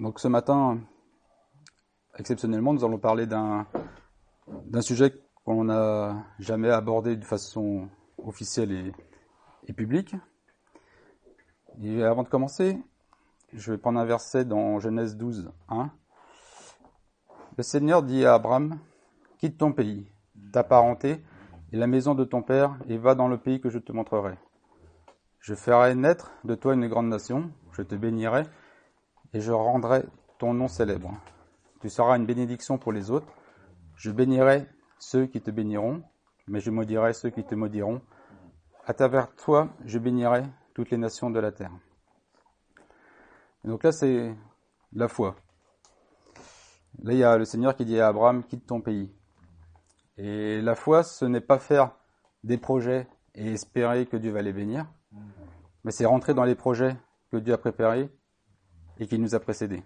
Donc ce matin, exceptionnellement, nous allons parler d'un sujet qu'on n'a jamais abordé de façon officielle et, et publique. Et avant de commencer, je vais prendre un verset dans Genèse 12, 1. Le Seigneur dit à Abraham, quitte ton pays, ta parenté et la maison de ton père, et va dans le pays que je te montrerai. Je ferai naître de toi une grande nation, je te bénirai, et je rendrai ton nom célèbre. Tu seras une bénédiction pour les autres. Je bénirai ceux qui te béniront, mais je maudirai ceux qui te maudiront. À travers toi, je bénirai toutes les nations de la terre. Donc là, c'est la foi. Là, il y a le Seigneur qui dit à Abraham, quitte ton pays. Et la foi, ce n'est pas faire des projets et espérer que Dieu va les bénir, mais c'est rentrer dans les projets que Dieu a préparés et qui nous a précédés.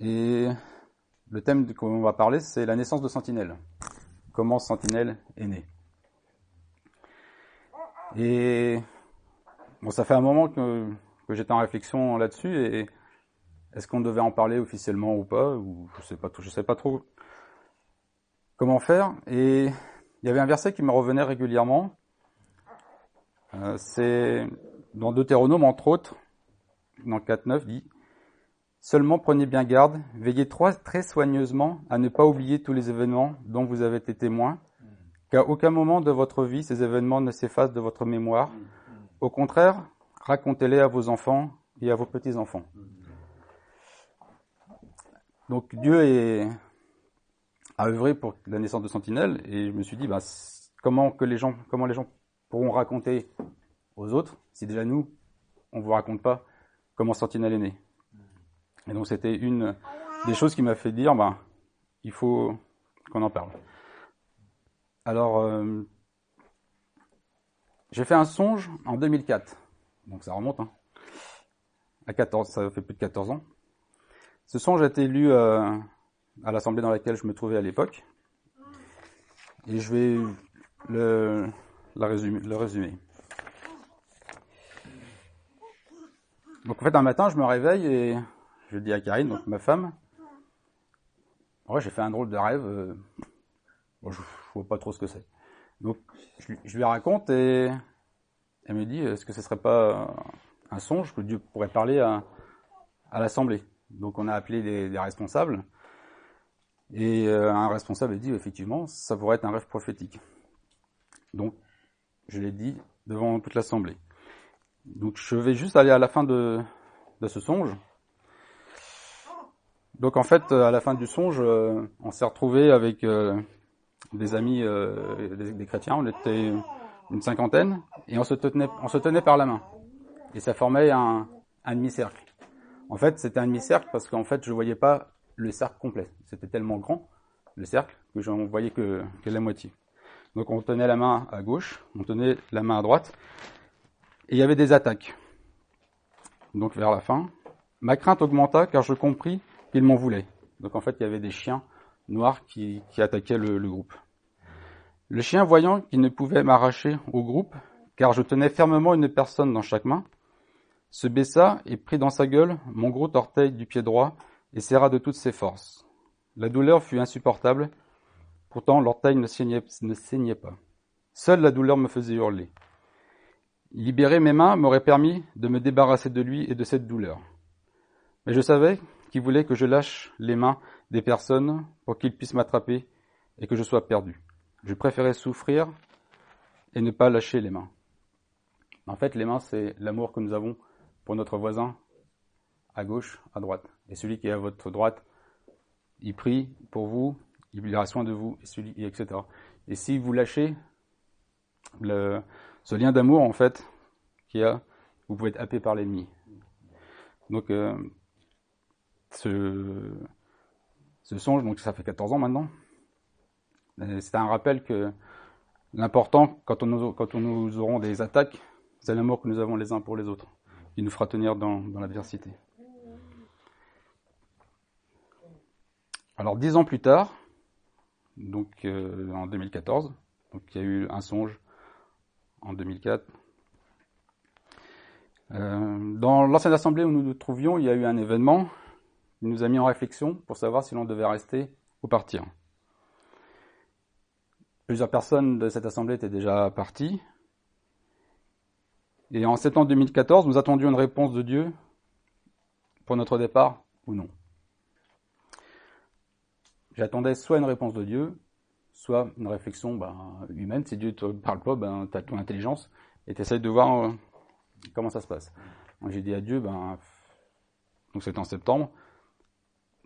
Et le thème qu'on va parler, c'est la naissance de Sentinelle. Comment Sentinelle est né. Et bon, ça fait un moment que, j'étais en réflexion là-dessus et est-ce qu'on devait en parler officiellement ou pas je sais pas je sais pas trop comment faire et il y avait un verset qui me revenait régulièrement euh, c'est dans Deutéronome entre autres dans 4.9 dit Seulement prenez bien garde, veillez très soigneusement à ne pas oublier tous les événements dont vous avez été témoins, qu'à aucun moment de votre vie ces événements ne s'effacent de votre mémoire. Au contraire, racontez-les à vos enfants et à vos petits-enfants. Donc Dieu a œuvré pour la naissance de Sentinelle et je me suis dit bah, comment que comment les gens pourront raconter autres si déjà nous on vous raconte pas comment Sentinelle est né. Et donc c'était une des choses qui m'a fait dire bah il faut qu'on en parle. Alors euh, j'ai fait un songe en 2004. Donc ça remonte hein, à 14, ça fait plus de 14 ans. Ce songe a été lu euh, à l'assemblée dans laquelle je me trouvais à l'époque. Et je vais le, la résumer, le résumer. Donc en fait, un matin, je me réveille et je dis à Karine, donc ma femme, ouais, j'ai fait un drôle de rêve. Euh, bon, je, ne vois pas trop ce que c'est. Donc je, je, lui raconte et elle me dit, est-ce que ce serait pas un songe que Dieu pourrait parler à, à l'assemblée? Donc on a appelé des, responsables. Et euh, un responsable a dit effectivement, ça pourrait être un rêve prophétique. Donc, je l'ai dit devant toute l'assemblée. Donc, je vais juste aller à la fin de, ce songe. Donc, en fait, à la fin du songe, euh, on s'est retrouvé avec euh, des amis, des, chrétiens. On était une cinquantaine et on se tenait, on se tenait par la main. Et ça formait un demi-cercle. En fait, c'était un demi-cercle parce qu'en fait, je voyais pas le cercle complet. C'était tellement grand, le cercle, que j'en voyais que, que, la moitié. Donc on tenait la main à gauche, on tenait la main à droite, et il y avait des attaques. Donc vers la fin, ma crainte augmenta car je compris qu'ils m'en voulaient. Donc en fait, il y avait des chiens noirs qui, attaquaient le, groupe. Le chien, voyant qu'il ne pouvait m'arracher au groupe, car je tenais fermement une personne dans chaque main, se baissa et prit dans sa gueule mon gros orteil du pied droit et serra de toutes ses forces. La douleur fut insupportable, pourtant l'orteil ne ne saignait pas. Seule la douleur me faisait hurler. Libérer mes mains m'aurait permis de me débarrasser de lui et de cette douleur. Mais je savais qu'il voulait que je lâche les mains des personnes pour qu'ils puissent m'attraper et que je sois perdu. Je préférais souffrir et ne pas lâcher les mains. En fait, les mains, c'est l'amour que nous avons pour notre voisin à gauche, à droite. Et celui qui est à votre droite, il prie pour vous, il aura soin de vous, etc. Et si vous lâchez ce lien d'amour, en fait, a, vous pouvez être happé par l'ennemi. Donc, euh, ce, songe, donc ça fait 14 ans maintenant, c'est un rappel que l'important, quand quand on nous aurons des attaques, c'est l'amour que nous avons les uns pour les autres qui nous fera tenir dans, l'adversité. Alors dix ans plus tard, donc euh, en 2014, donc il y a eu un songe en 2004. Euh, dans l'ancienne assemblée où nous nous trouvions, il y a eu un événement qui nous a mis en réflexion pour savoir si l'on devait rester ou partir. Plusieurs personnes de cette assemblée étaient déjà parties. Et en septembre 2014, nous attendions une réponse de Dieu pour notre départ ou non. J'attendais soit une réponse de Dieu, soit une réflexion ben, humaine. Si Dieu te parle pas, ben, tu as ton intelligence et tu essayes de voir euh, comment ça se passe? J'ai dit à Dieu, ben, donc c'était en septembre,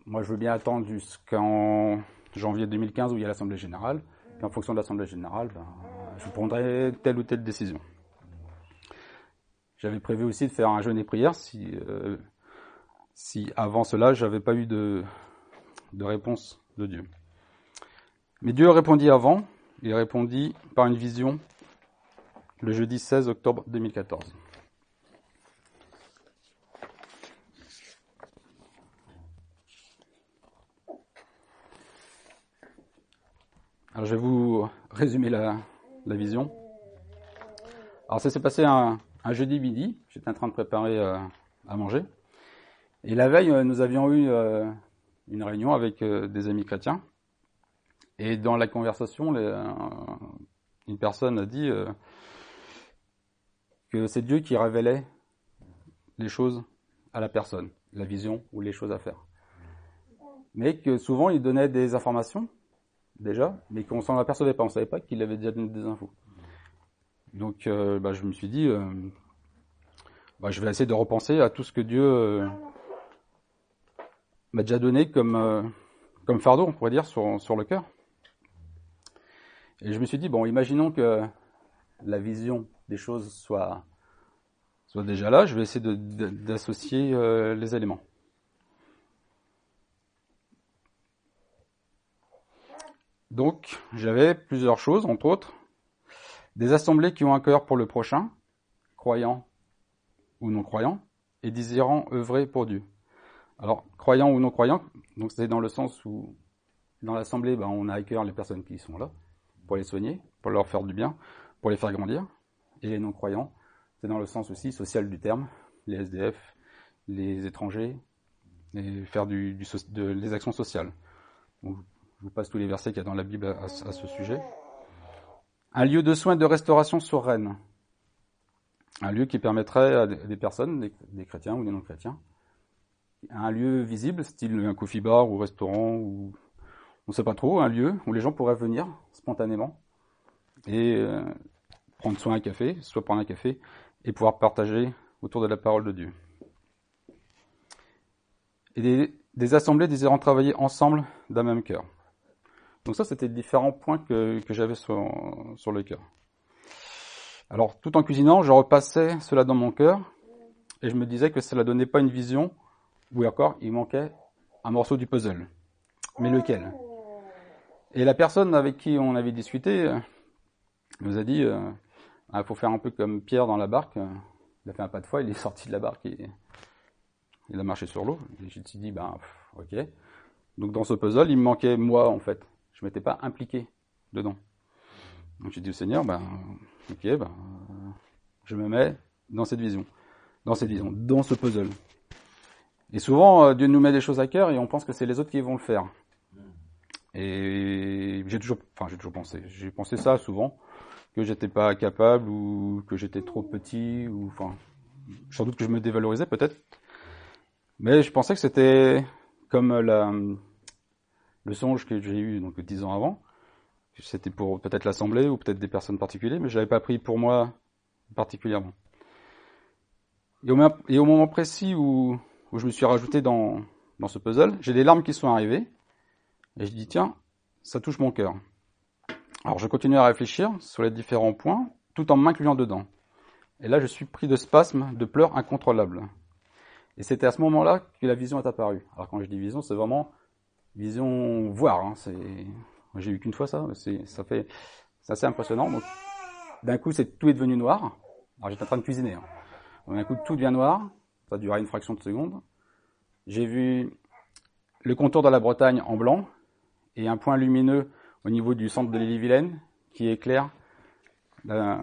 moi je veux bien attendre jusqu'en janvier 2015 où il y a l'Assemblée Générale, et en fonction de l'Assemblée Générale, ben, je prendrai telle ou telle décision. J'avais prévu aussi de faire un jeûne et prière si, euh, si avant cela j'avais pas eu de, de réponse de Dieu. Mais Dieu répondit avant, il répondit par une vision le jeudi 16 octobre 2014. Alors je vais vous résumer la, vision. Alors ça s'est passé un, jeudi midi, j'étais en train de préparer euh, à manger. Et la veille, euh, nous avions eu euh, une réunion avec des amis chrétiens. Et dans la conversation, une personne a dit que c'est Dieu qui révélait les choses à la personne, la vision ou les choses à faire. Mais que souvent il donnait des informations, déjà, mais qu'on s'en apercevait pas, on savait pas qu'il avait déjà donné des infos. Donc euh, bah, je me suis dit, euh, bah, je vais essayer de repenser à tout ce que Dieu euh, m'a déjà donné comme, comme fardeau, on pourrait dire, sur, sur le cœur. Et je me suis dit, bon, imaginons que la vision des choses soient, soient déjà là, je vais essayer d'associer les éléments. Donc, j'avais plusieurs choses, entre autres, des assemblées qui ont un cœur pour le prochain, croyant ou non croyant, et désirant œuvrer pour Dieu. Alors, croyant ou non croyant, donc c'est dans le sens où dans l'assemblée, ben, on a à cœur les personnes qui sont là, pour les soigner, pour leur faire du bien, pour les faire grandir et les non-croyants. C'est dans le sens aussi social du terme, les SDF, les étrangers, et faire du, les actions sociales. Je vous passe tous les versets qu'il y a dans la Bible à, ce sujet. Un lieu de soins de restauration sur Rennes. Un lieu qui permettrait à des personnes, des, chrétiens ou des non-chrétiens, un lieu visible, style un coffee bar ou restaurant ou on ne sait pas trop, un lieu où les gens pourraient venir spontanément et euh, prendre soit un café, soit prendre un café, et pouvoir partager autour de la parole de Dieu. Et des, assemblées désirant travailler ensemble d'un même cœur. Donc ça, c'était différents points que, j'avais sur, sur le cœur. Alors, tout en cuisinant, je repassais cela dans mon cœur, et je me disais que cela donnait pas une vision, ou encore, il manquait un morceau du puzzle. Mais lequel? Et la personne avec qui on avait discuté nous a dit, euh, il faut faire un peu comme Pierre dans la barque. Il a fait un pas de foi, il est sorti de la barque et il a marché sur l'eau. Et je me suis dit, ben, ok. Donc dans ce puzzle, il me manquait moi, en fait. Je m'étais pas impliqué dedans. Donc j'ai dit au Seigneur, ben, ok, ben, je me mets dans cette vision, dans cette vision, dans ce puzzle. Et souvent, euh, Dieu nous met des choses à cœur et on pense que c'est les autres qui vont le faire. Et j'ai toujours, enfin, j'ai toujours pensé, j'ai pensé ça souvent que j'étais pas capable ou que j'étais trop petit ou enfin sans doute que je me dévalorisais peut-être mais je pensais que c'était comme la, le songe que j'ai eu donc dix ans avant c'était pour peut-être l'assemblée ou peut-être des personnes particulières mais je l'avais pas pris pour moi particulièrement et au, moment précis où, où je me suis rajouté dans, dans ce puzzle j'ai des larmes qui sont arrivées et je dis tiens ça touche mon cœur alors je continue à réfléchir sur les différents points, tout en m'incluant dedans. Et là, je suis pris de spasmes, de pleurs incontrôlables. Et c'était à ce moment-là que la vision est apparue. Alors quand je dis vision, c'est vraiment vision voir. Hein. C'est, j'ai eu qu'une fois ça, c'est, ça fait, c'est assez impressionnant. Donc, d'un coup, c'est tout est devenu noir. Alors j'étais en train de cuisiner. Hein. d'un coup, tout devient noir. Ça durera une fraction de seconde. J'ai vu le contour de la Bretagne en blanc et un point lumineux au niveau du centre de l'Ille-Vilaine qui éclaire la,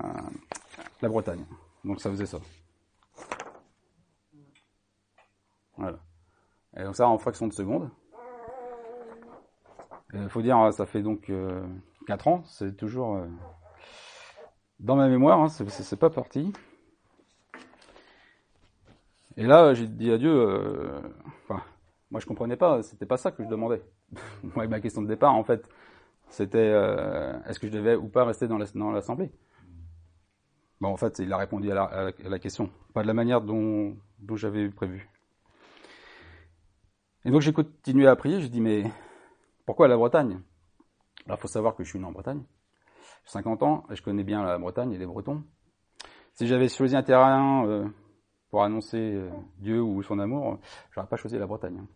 Bretagne. Donc ça faisait ça. Voilà. Et donc ça en fraction de seconde. Il faut dire, ça fait donc euh, 4 ans, c'est toujours euh, dans ma mémoire, hein, c'est pas parti. Et là, j'ai dit adieu. Euh, enfin, moi, je comprenais pas. C'était pas ça que je demandais. moi, ma question de départ, en fait, c'était euh, est-ce que je devais ou pas rester dans l'assemblée? Bon, en fait, il a répondu à la, à la, question, pas de la manière dont, dont j'avais prévu. Et donc j'ai continué à prier. J'ai dit mais pourquoi la Bretagne? Alors, faut savoir que je suis né en Bretagne. J'ai 50 ans et je connais bien la Bretagne et les Bretons. Si j'avais choisi un terrain euh, pour annoncer euh, Dieu ou son amour, j'aurais pas choisi la Bretagne. Hein.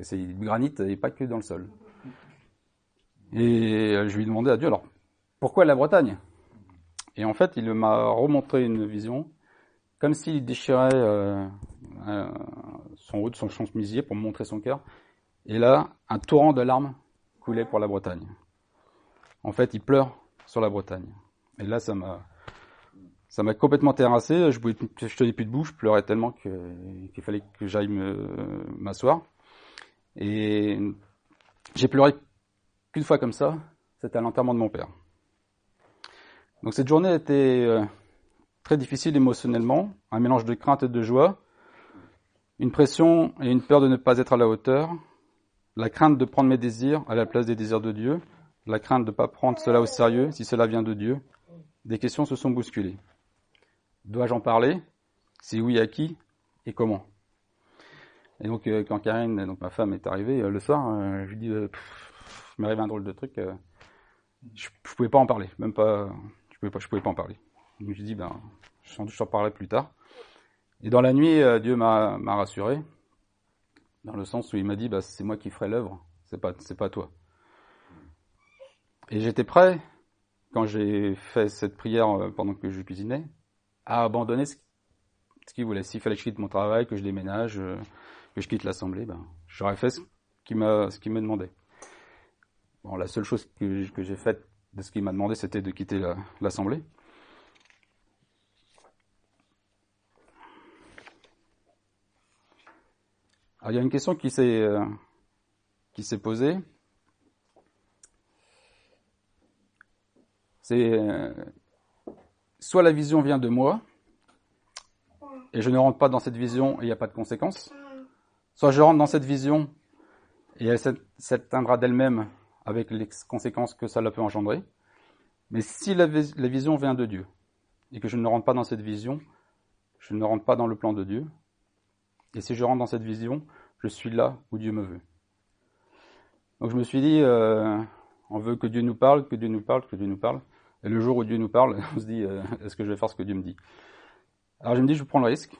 C'est du granit et pas que dans le sol. Et euh, je lui ai demandé à Dieu, alors, pourquoi la Bretagne? Et en fait, il m'a remontré une vision, comme s'il déchirait son haut son chemisier pour me montrer son cœur. Et là, un torrent de larmes coulait pour la Bretagne. En fait, il pleure sur la Bretagne. Et là, ça m'a ça m'a complètement terrassé. Je ne tenais plus debout, je pleurais tellement qu'il fallait que j'aille m'asseoir. Et j'ai pleuré qu'une fois comme ça. C'était à l'enterrement de mon père. Donc cette journée était euh, très difficile émotionnellement, un mélange de crainte et de joie, une pression et une peur de ne pas être à la hauteur, la crainte de prendre mes désirs à la place des désirs de Dieu, la crainte de ne pas prendre cela au sérieux si cela vient de Dieu. Des questions se sont bousculées. Dois-je en parler? Si oui, à qui? Et comment? Et donc, euh, quand Karine, donc ma femme, est arrivée euh, le soir, euh, je lui dis, il m'arrive un drôle de truc, je, ne pouvais pas en parler, même pas, je pouvais pas, je pouvais pas en parler. Je dis, ben, je t'en parlerai plus tard. Et dans la nuit, Dieu m'a rassuré, dans le sens où il m'a dit, bah, c'est moi qui ferai l'œuvre, c'est pas, c'est pas toi. Et j'étais prêt, quand j'ai fait cette prière pendant que je cuisinais, à abandonner ce, qu'il voulait. S'il fallait que je quitte mon travail, que je déménage, euh, que je quitte l'assemblée, ben, j'aurais fait ce qu'il m'a, ce qu'il me demandait. Bon, la seule chose que, que j'ai faite de ce qu'il m'a demandé, c'était de quitter l'assemblée. Alors, il y a une question qui s'est, euh, posée. C'est euh, soit la vision vient de moi, et je ne rentre pas dans cette vision et il n'y a pas de conséquences, soit je rentre dans cette vision et elle s'éteindra d'elle-même avec les conséquences que ça peut engendrer. Mais si la, vision vient de Dieu et que je ne rentre pas dans cette vision, je ne rentre pas dans le plan de Dieu. Et si je rentre dans cette vision, je suis là où Dieu me veut. Donc je me suis dit, euh, on veut que Dieu nous parle, que Dieu nous parle, que Dieu nous parle. Et le jour où Dieu nous parle, on se dit, euh, est-ce que je vais faire ce que Dieu me dit? Alors je me dis, je prends le risque.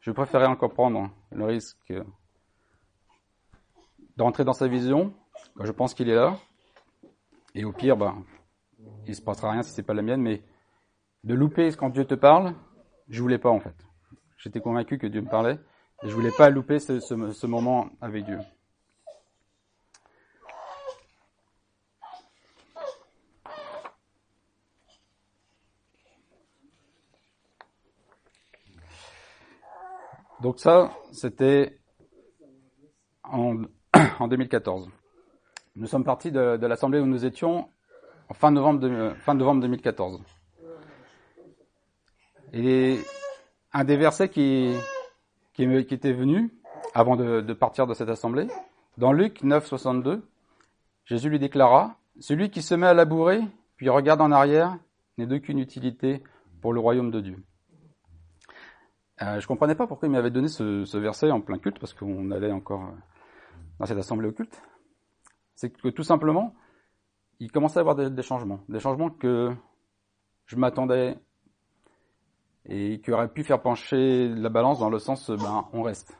Je préférerais encore prendre le risque de rentrer dans sa vision, quand je pense qu'il est là. Et au pire, ben, il se passera rien si c'est pas la mienne, mais de louper quand Dieu te parle, je voulais pas en fait. J'étais convaincu que Dieu me parlait et je voulais pas louper ce, ce moment avec Dieu. Donc ça, c'était en, en, 2014. Nous sommes partis de, de l'assemblée où nous étions en fin novembre, de, fin novembre 2014. Et un des versets qui, qui, était venu avant de, partir de cette assemblée, dans Luc 9, 62, Jésus lui déclara, Celui qui se met à labourer, puis regarde en arrière, n'est d'aucune utilité pour le royaume de Dieu. Euh, je comprenais pas pourquoi il m'avait donné ce, verset en plein culte, parce qu'on allait encore euh, dans cette assemblée occulte. C'est que tout simplement, il commençait à y avoir des changements, des changements que je m'attendais et qui auraient pu faire pencher la balance dans le sens, ben, on reste.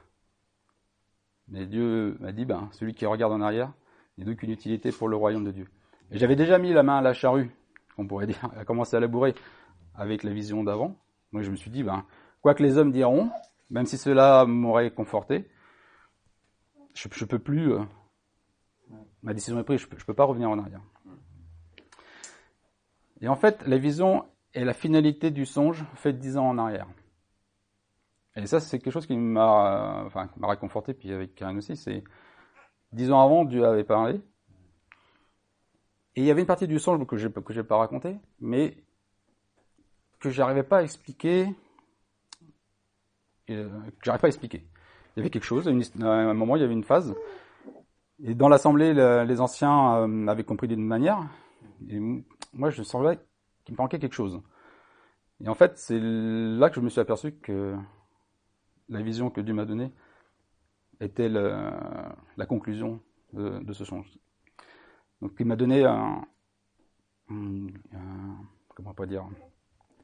Mais Dieu m'a dit, ben, celui qui regarde en arrière n'est d'aucune utilité pour le royaume de Dieu. Et j'avais déjà mis la main à la charrue, on pourrait dire, à commencer à labourer avec la vision d'avant. Moi, je me suis dit, ben, Quoi que les hommes diront, même si cela m'aurait conforté, je ne peux plus, euh, ma décision est prise, je ne peux, pas revenir en arrière. Et en fait, la vision est la finalité du songe fait dix ans en arrière. Et ça, c'est quelque chose qui m'a, enfin, réconforté, puis avec Karen aussi, c'est, dix ans avant, Dieu avait parlé. Et il y avait une partie du songe que que j'ai pas raconté, mais que j'arrivais pas à expliquer, euh, j'arrivais pas à expliquer. Il y avait quelque chose, à, un moment, il y avait une phase, et dans l'assemblée, les anciens euh, avaient compris d'une manière, et moi, je sentais qu'il me manquait quelque chose. Et en fait, c'est là que je me suis aperçu que la vision que Dieu m'a donnée était la conclusion de, ce songe. Donc, il m'a donné comment dire,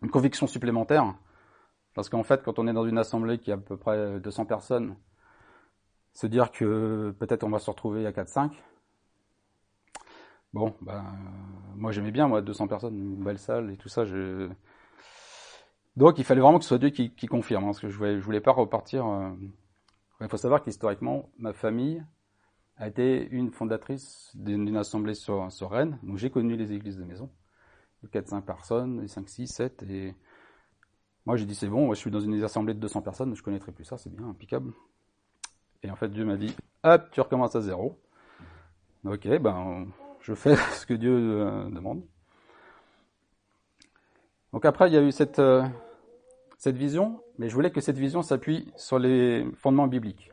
une conviction supplémentaire. Parce qu'en fait, quand on est dans une assemblée qui a à peu près 200 personnes, se dire que peut-être on va se retrouver à 4-5, bon, ben, moi j'aimais bien, moi, 200 personnes, une belle salle et tout ça, je, donc il fallait vraiment que ce soit Dieu qui, confirme, hein, parce que je voulais, voulais pas repartir. Euh, il faut savoir qu'historiquement, ma famille a été une fondatrice d'une assemblée sur, Rennes. Donc j'ai connu les églises de maison, de 4-5 personnes, les 5, 6, 7. Et moi j'ai dit c'est bon, je suis dans une assemblée de 200 personnes, je connaîtrai plus ça, c'est bien, impeccable. Et en fait Dieu m'a dit, hop, tu recommences à zéro. Ok, ben je fais ce que Dieu euh, demande. Donc après, il y a eu cette, euh, cette vision, mais je voulais que cette vision s'appuie sur les fondements bibliques.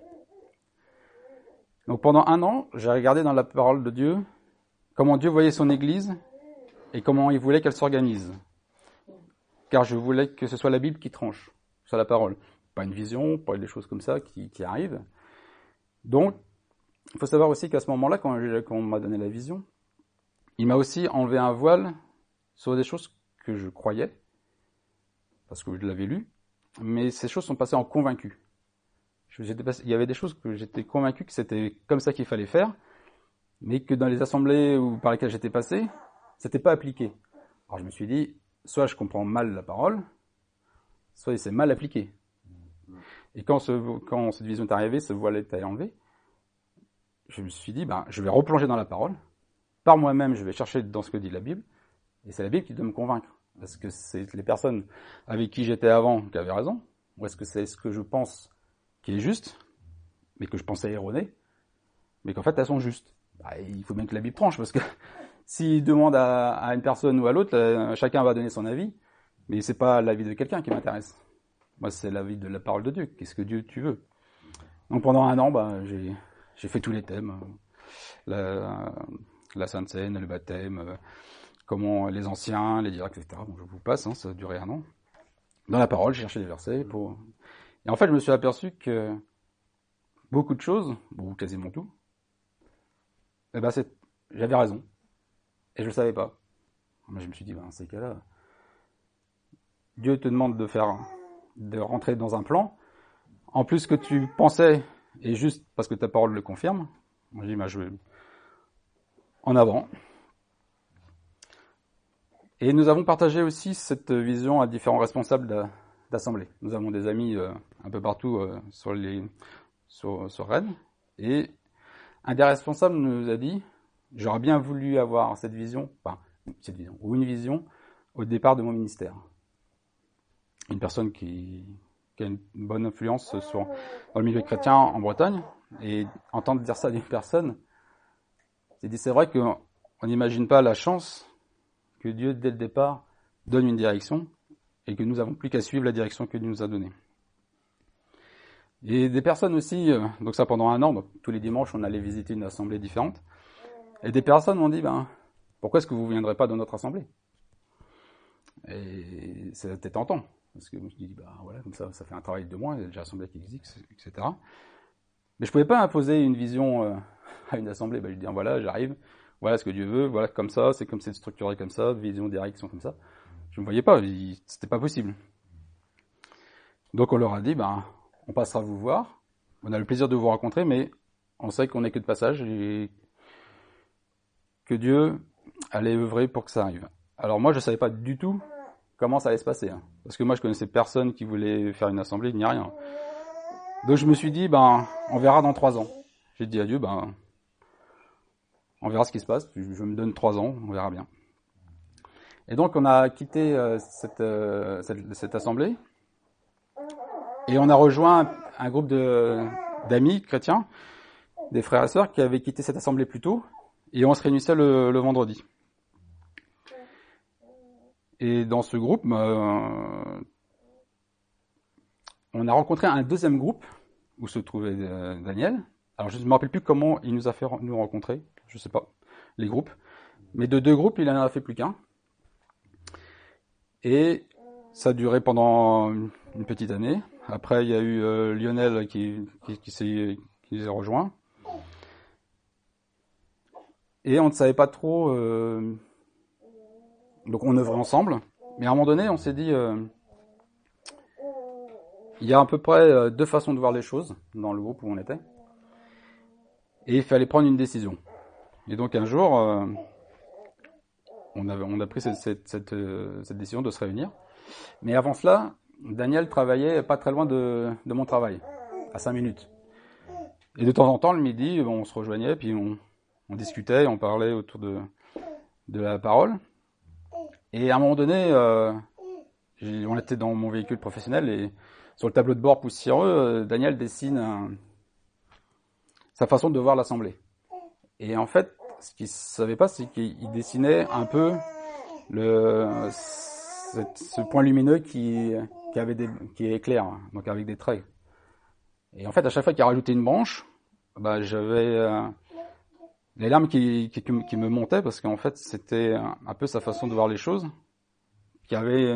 Donc pendant un an, j'ai regardé dans la parole de Dieu comment Dieu voyait son Église et comment il voulait qu'elle s'organise. Car je voulais que ce soit la Bible qui tranche sur la parole. Pas une vision, pas des choses comme ça qui, arrivent. Donc, il faut savoir aussi qu'à ce moment-là, quand on m'a donné la vision, il m'a aussi enlevé un voile sur des choses que je croyais, parce que je l'avais lu, mais ces choses sont passées en convaincu. il y avait des choses que j'étais convaincu que c'était comme ça qu'il fallait faire, mais que dans les assemblées où, par lesquelles j'étais passé, c'était pas appliqué. Alors je me suis dit, soit je comprends mal la parole, soit c'est mal appliqué. Et quand, ce, quand cette vision est arrivée, ce voile est enlevé, je me suis dit, ben, je vais replonger dans la parole. Par moi-même, je vais chercher dans ce que dit la Bible. Et c'est la Bible qui doit me convaincre. Est-ce que c'est les personnes avec qui j'étais avant qui avaient raison Ou est-ce que c'est ce que je pense qui est juste, mais que je pensais erroné, mais qu'en fait elles sont justes bah, Il faut bien que la Bible tranche, parce que s'il demande à, une personne ou à l'autre, euh, chacun va donner son avis, mais c'est pas l'avis de quelqu'un qui m'intéresse. Moi, c'est l'avis de la parole de Dieu. Qu'est-ce que Dieu tu veux? Donc pendant un an, bah, j'ai fait tous les thèmes. La, la Sainte Seine, le baptême, euh, comment les anciens, les directs, etc. Bon, je vous passe, hein, ça a duré un an. Dans la parole, j'ai cherché des versets. Et en fait, je me suis aperçu que beaucoup de choses, ou quasiment tout, eh ben, j'avais raison. Et je le savais pas. Moi, je me suis dit, ben, ces cas-là, Dieu te demande de faire, de rentrer dans un plan. En plus, que tu pensais est juste parce que ta parole le confirme. Moi, je dis, ben, je vais en avant. Et nous avons partagé aussi cette vision à différents responsables d'assemblée. Nous avons des amis euh, un peu partout euh, sur, les, sur, sur Rennes. Et un des responsables nous a dit, j'aurais bien voulu avoir cette vision, enfin, cette vision, ou une vision au départ de mon ministère. Une personne qui, qui a une bonne influence sur, dans le milieu chrétien en Bretagne. Et entendre dire ça d'une personne, c'est dit, c'est vrai qu'on n'imagine pas la chance que Dieu, dès le départ, donne une direction et que nous n'avons plus qu'à suivre la direction que Dieu nous a donnée. Et des personnes aussi, euh, donc ça pendant un an, donc tous les dimanches on allait visiter une assemblée différente, et des personnes m'ont dit, ben, pourquoi est-ce que vous ne viendrez pas dans notre assemblée? Et c'était tentant, parce que je me suis dit, ben voilà, comme ça, ça fait un travail de moi, il y a déjà assemblée qui existe, etc. Mais je ne pouvais pas imposer une vision euh, à une assemblée, ben, je dis, voilà, j'arrive, voilà ce que Dieu veut, voilà comme ça, c'est comme c'est structuré comme ça, vision, direction comme ça. Je ne voyais pas, c'était pas possible. Donc on leur a dit, ben, on passera vous voir, on a le plaisir de vous rencontrer, mais on sait qu'on n'est que de passage et que Dieu allait œuvrer pour que ça arrive. Alors moi je savais pas du tout comment ça allait se passer, hein. parce que moi je connaissais personne qui voulait faire une assemblée, ni rien. Donc je me suis dit, ben, on verra dans trois ans. J'ai dit à Dieu, ben, on verra ce qui se passe. Je, me donne trois ans, on verra bien. Et donc on a quitté euh, cette, euh, cette, assemblée. Et on a rejoint un, groupe de, d'amis chrétiens, des frères et sœurs qui avaient quitté cette assemblée plus tôt, et on se réunissait le, vendredi. Et dans ce groupe, bah, on a rencontré un deuxième groupe où se trouvait euh, Daniel. Alors je ne me rappelle plus comment il nous a fait nous rencontrer, je sais pas, les groupes. Mais de deux groupes, il en a fait plus qu'un. Et ça a duré pendant une petite année. Après, il y a eu euh, Lionel qui, s'est a rejoint. Et on ne savait pas trop. Euh, donc on œuvrait ensemble. Mais à un moment donné, on s'est dit, il y a à peu près euh, deux façons de voir les choses dans le groupe où on était. Et il fallait prendre une décision. Et donc un jour, euh, on, a pris euh, cette, décision de se réunir. Mais avant cela, Daniel travaillait pas très loin de, mon travail, à cinq minutes. Et de temps en temps, le midi, on se rejoignait, puis on, discutait, on parlait autour de, la parole. Et à un moment donné, on était dans mon véhicule professionnel et sur le tableau de bord poussiéreux, euh, Daniel dessine sa façon de voir l'Assemblée. Et en fait, ce qu'il savait pas, c'est qu'il dessinait un peu le ce point lumineux qui qui clair, donc avec des traits. Et en fait, à chaque fois qu'il a rajouté une branche, bah j'avais euh, les larmes qui, me montaient parce qu'en fait, c'était un peu sa façon de voir les choses, qui avait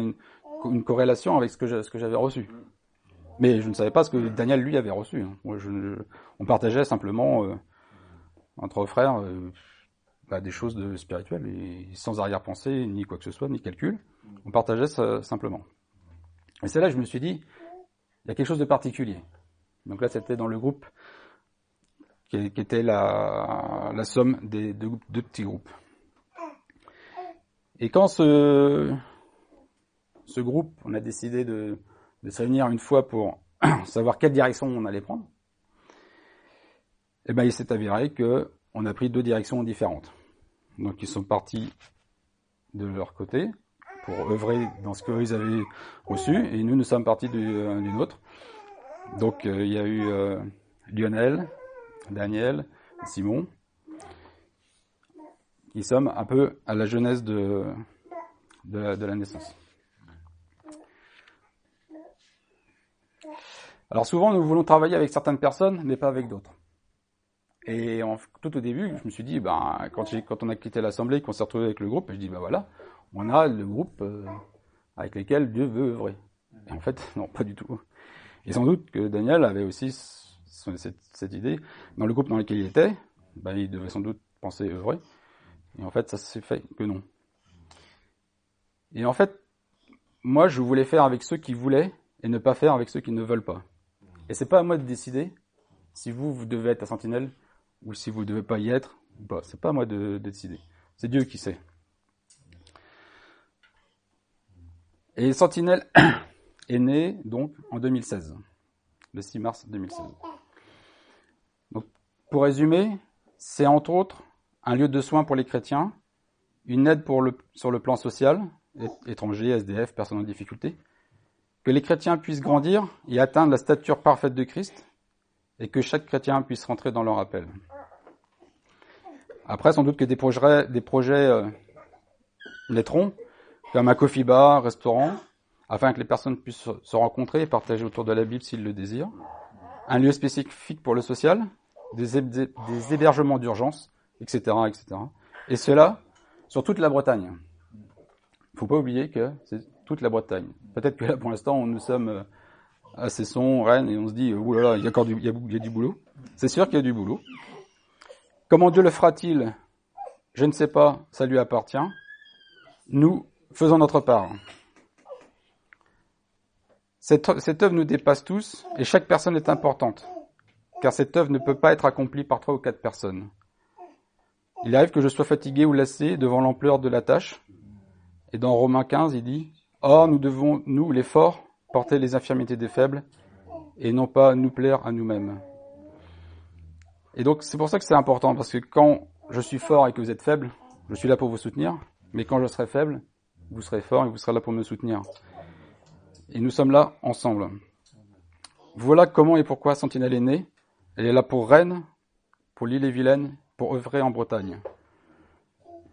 une corrélation avec ce que j'avais reçu. Mais je ne savais pas ce que Daniel lui avait reçu. Hein. on partageait simplement euh, entre frères euh, bah, des choses de spirituelles sans arrière-pensée ni quoi que ce soit ni calcul. On partageait ça simplement. Et c'est là que je me suis dit, il y a quelque chose de particulier. Donc là, c'était dans le groupe qui, était la, somme des deux, petits groupes. Et quand ce, ce groupe, on a décidé de, de se réunir une fois pour savoir quelle direction on allait prendre, eh ben, il s'est avéré que on a pris deux directions différentes. Donc ils sont partis de leur côté pour œuvrer dans ce qu'ils avaient reçu, et nous, nous sommes partis euh, d'une autre. Donc euh, il y a eu euh, Lionel, Daniel, Simon, qui sommes un peu à la jeunesse de, de la naissance. Alors souvent, nous voulons travailler avec certaines personnes, mais pas avec d'autres. Et tout au début, je me suis dit, ben, quand, quand on a quitté l'assemblée, qu'on s'est retrouvé avec le groupe, je dis, ben voilà, on a le groupe euh, avec lequel Dieu veut œuvrer. Et en fait, non, pas du tout. Et sans doute que Daniel avait aussi cette, cette idée. Dans le groupe dans lequel il était, ben, il devait sans doute penser œuvrer. Et en fait, ça s'est fait que non. Et en fait, moi, je voulais faire avec ceux qui voulaient et ne pas faire avec ceux qui ne veulent pas. Et c'est pas à moi de décider si vous, vous devez être à Sentinelle ou si vous ne devez pas y être ou pas. C'est pas à moi de, décider. C'est Dieu qui sait. Et Sentinelle est né donc en 2016, le 6 mars 2016. Donc, pour résumer, c'est entre autres un lieu de soins pour les chrétiens, une aide pour le, sur le plan social, étrangers, SDF, personnes en difficulté, que les chrétiens puissent grandir et atteindre la stature parfaite de Christ, et que chaque chrétien puisse rentrer dans leur appel. Après, sans doute que des projets, des projets euh, naîtront, comme un coffee bar, restaurant, afin que les personnes puissent se rencontrer et partager autour de la Bible s'ils le désirent. Un lieu spécifique pour le social, des, hébergements d'urgence, etc., etc. Et cela sur toute la Bretagne. Il ne faut pas oublier que toute la Bretagne. Peut-être que là, pour l'instant, nous sommes euh, à Cesson, Rennes, et on se dit, oh là là, il y a encore du, il y a, du boulot. C'est sûr qu'il y a du boulot. Comment Dieu le fera-t-il? Je ne sais pas, ça lui appartient. Nous faisons notre part. Cette, cette œuvre nous dépasse tous, et chaque personne est importante, car cette œuvre ne peut pas être accomplie par trois ou quatre personnes. Il arrive que je sois fatigué ou lassé devant l'ampleur de la tâche, et dans Romains 15, il dit, Or, nous devons, nous, les forts, porter les infirmités des faibles, et non pas nous plaire à nous-mêmes. Et donc, c'est pour ça que c'est important, parce que quand je suis fort et que vous êtes faible, je suis là pour vous soutenir, mais quand je serai faible, vous serez fort et vous serez là pour me soutenir. Et nous sommes là ensemble. Voilà comment et pourquoi Sentinelle est née. Elle est là pour Rennes, pour l'île et Vilaine, pour œuvrer en Bretagne.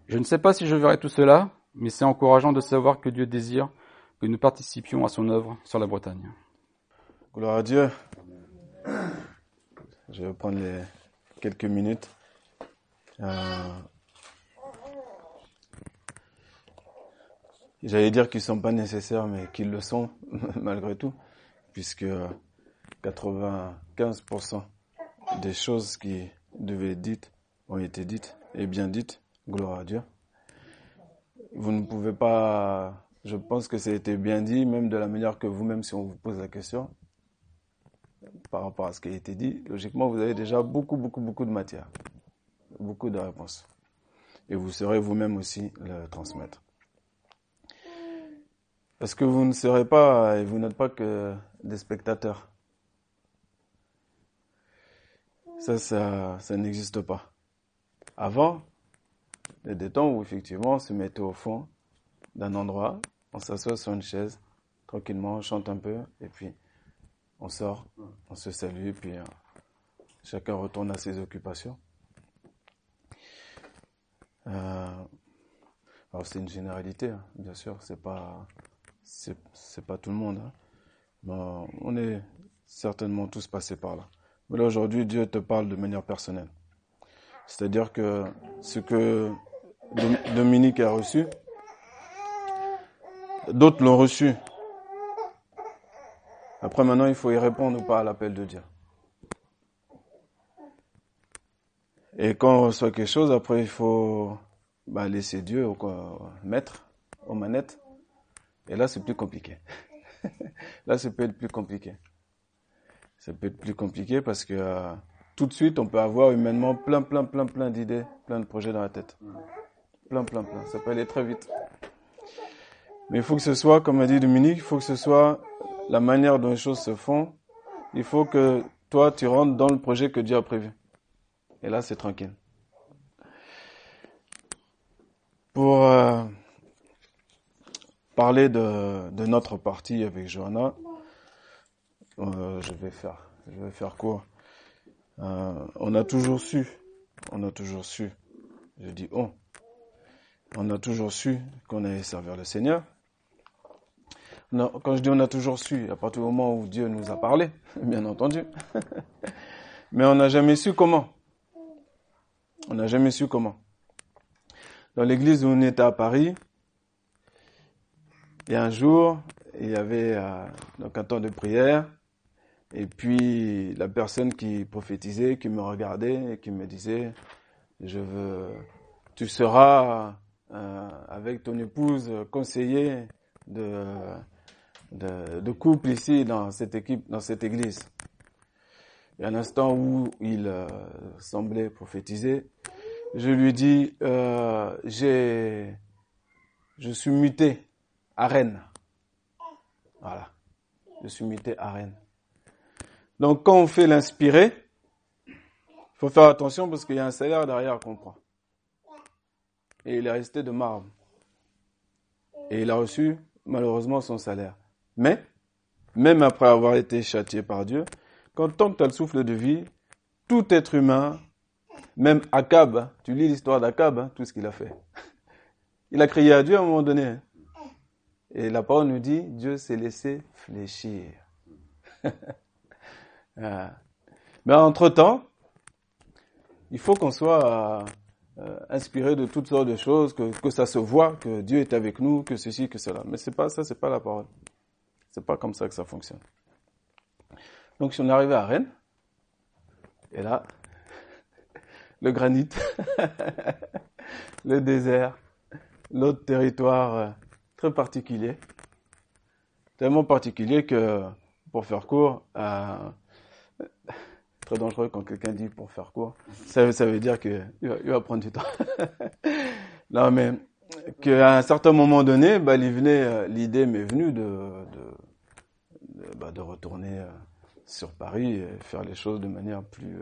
Je ne sais pas si je verrai tout cela, mais c'est encourageant de savoir que Dieu désire que nous participions à son œuvre sur la Bretagne. Gloire à Dieu. Je vais prendre les quelques minutes. Euh, J'allais dire qu'ils sont pas nécessaires, mais qu'ils le sont malgré tout, puisque 95% des choses qui devaient être dites ont été dites et bien dites. Gloire à Dieu. Vous ne pouvez pas, je pense que été bien dit, même de la manière que vous-même, si on vous pose la question, par rapport à ce qui a été dit, logiquement, vous avez déjà beaucoup, beaucoup, beaucoup de matière, beaucoup de réponses. Et vous saurez vous-même aussi le transmettre. Parce que vous ne serez pas, et vous n'êtes pas que des spectateurs. Ça, ça, ça n'existe pas. Avant, il y a des temps où effectivement on se mettait au fond d'un endroit, on s'assoit sur une chaise, tranquillement, on chante un peu, et puis on sort, on se salue, puis euh, chacun retourne à ses occupations. Euh, alors c'est une généralité, hein, bien sûr, c'est pas c'est pas tout le monde. Hein. On est certainement tous passés par là. Mais aujourd'hui, Dieu te parle de manière personnelle. C'est-à-dire que ce que Dominique a reçu, d'autres l'ont reçu. Après maintenant, il faut y répondre ou pas à l'appel de Dieu. Et quand on reçoit quelque chose, après il faut bah, laisser Dieu au maître, aux manettes. Et là, c'est plus compliqué. là, ça peut être plus compliqué. Ça peut être plus compliqué parce que euh, tout de suite, on peut avoir humainement plein, plein, plein, plein d'idées, plein de projets dans la tête. Plein, plein, plein. Ça peut aller très vite. Mais il faut que ce soit, comme a dit Dominique, il faut que ce soit la manière dont les choses se font. Il faut que toi, tu rentres dans le projet que Dieu a prévu. Et là, c'est tranquille. Pour euh, parler de, notre partie avec Johanna, euh, je vais faire, je vais faire court. Euh, on a toujours su, on a toujours su, je dis on, on a toujours su qu'on allait servir le Seigneur. Non, quand je dis on a toujours su, à partir du moment où Dieu nous a parlé, bien entendu. Mais on n'a jamais su comment. On n'a jamais su comment. Dans l'église où on était à Paris, et un jour, il y avait euh, donc un temps de prière, et puis la personne qui prophétisait, qui me regardait et qui me disait, je veux, tu seras euh, avec ton épouse conseiller de, de, de, couple ici dans cette équipe, dans cette église. Et à l'instant où il euh, semblait prophétiser, je lui dis, euh, j'ai, je suis muté à Rennes. Voilà. Je suis muté à Rennes. Donc quand on fait l'inspiré, il faut faire attention parce qu'il y a un salaire derrière qu'on prend. Et il est resté de marbre. Et il a reçu malheureusement son salaire. Mais, même après avoir été châtié par Dieu, quand tant que tu as le souffle de vie, tout être humain, même Akab, tu lis l'histoire d'Akab, hein, tout ce qu'il a fait. Il a crié à Dieu à un moment donné. Hein. Et la parole nous dit, Dieu s'est laissé fléchir. Ah. Mais entre-temps, il faut qu'on soit euh, inspiré de toutes sortes de choses, que, que ça se voit, que Dieu est avec nous, que ceci, que cela. Mais c'est pas ça, c'est pas la parole. C'est pas comme ça que ça fonctionne. Donc, si on est arrivé à Rennes, et là, le granit, le désert, l'autre territoire euh, très particulier, tellement particulier que, pour faire court, euh, très dangereux quand quelqu'un dit pour faire court, ça, ça veut dire va, il va prendre du temps. non, mais qu'à un certain moment donné, bah, euh, l'idée m'est venue de, de, de, bah, de retourner euh, sur Paris et faire les choses de manière plus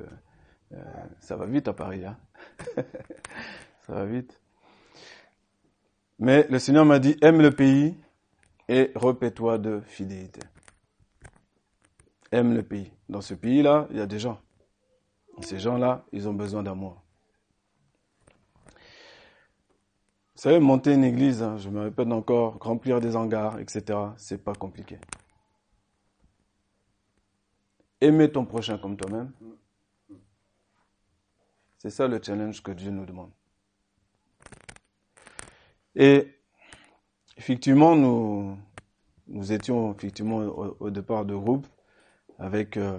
euh, ça va vite à Paris, hein ça va vite. Mais le Seigneur m'a dit, aime le pays et repais-toi de fidélité. Aiment le pays. Dans ce pays-là, il y a des gens. Ces gens-là, ils ont besoin d'amour. Vous savez, monter une église, hein, je me répète encore, remplir des hangars, etc., c'est pas compliqué. Aimer ton prochain comme toi-même, c'est ça le challenge que Dieu nous demande. Et effectivement, nous, nous étions effectivement au, départ de groupe avec euh,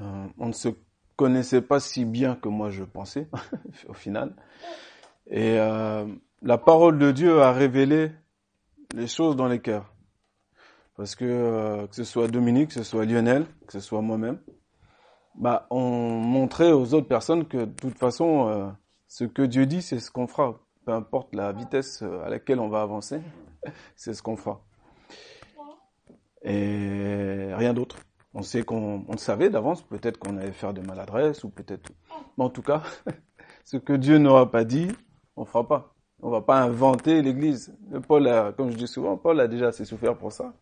euh, on ne se connaissait pas si bien que moi je pensais au final. Et euh, la parole de Dieu a révélé les choses dans les cœurs. Parce que euh, que ce soit Dominique, que ce soit Lionel, que ce soit moi-même, bah on montrait aux autres personnes que de toute façon, euh, ce que Dieu dit, c'est ce qu'on fera. Peu importe la vitesse à laquelle on va avancer, c'est ce qu'on fera. Et rien d'autre. On sait qu'on on savait d'avance, peut-être qu'on allait faire des maladresses ou peut-être. Mais en tout cas, ce que Dieu n'aura pas dit, on fera pas. On va pas inventer l'Église. Paul, a, comme je dis souvent, Paul a déjà assez souffert pour ça.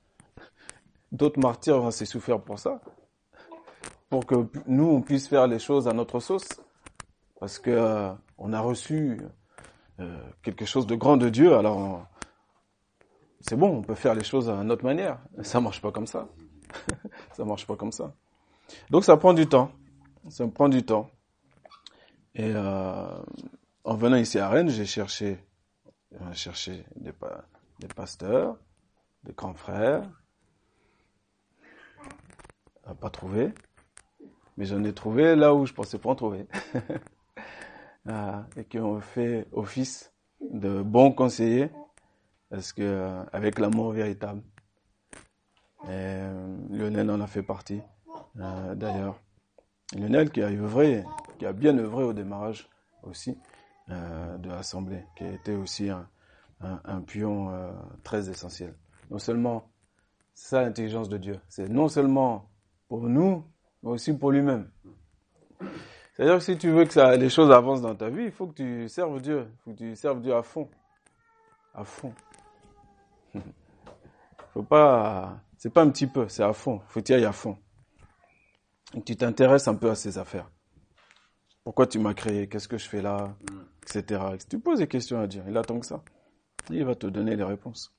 D'autres martyrs vont assez souffert pour ça, pour que nous on puisse faire les choses à notre sauce, parce que euh, on a reçu euh, quelque chose de grand de Dieu. Alors c'est bon, on peut faire les choses à notre manière. Ça marche pas comme ça. ça marche pas comme ça. Donc ça prend du temps. Ça prend du temps. Et euh, en venant ici à Rennes, j'ai cherché, cherché des, des pasteurs, des grands frères. Pas trouvé. Mais j'en ai trouvé là où je pensais pas en trouver. Ah, et qui ont fait office de bons conseillers, parce que avec l'amour véritable. Et euh, Lionel en a fait partie, euh, d'ailleurs. Lionel qui a œuvré, qui a bien œuvré au démarrage aussi. Euh, de l'Assemblée, qui a été aussi un, pion euh, très essentiel. Non seulement, c'est l'intelligence de Dieu, c'est non seulement pour nous, mais aussi pour lui-même. C'est-à-dire que si tu veux que ça, les choses avancent dans ta vie, il faut que tu serves Dieu, il faut que tu serves Dieu à fond. À fond. Faut pas, c'est pas un petit peu, c'est à fond. Faut que tu ailles à fond. Et tu t'intéresses un peu à ces affaires. Pourquoi tu m'as créé? Qu'est-ce que je fais là? Etc. Tu poses des questions à Dieu. Il attend que ça. il va te donner les réponses.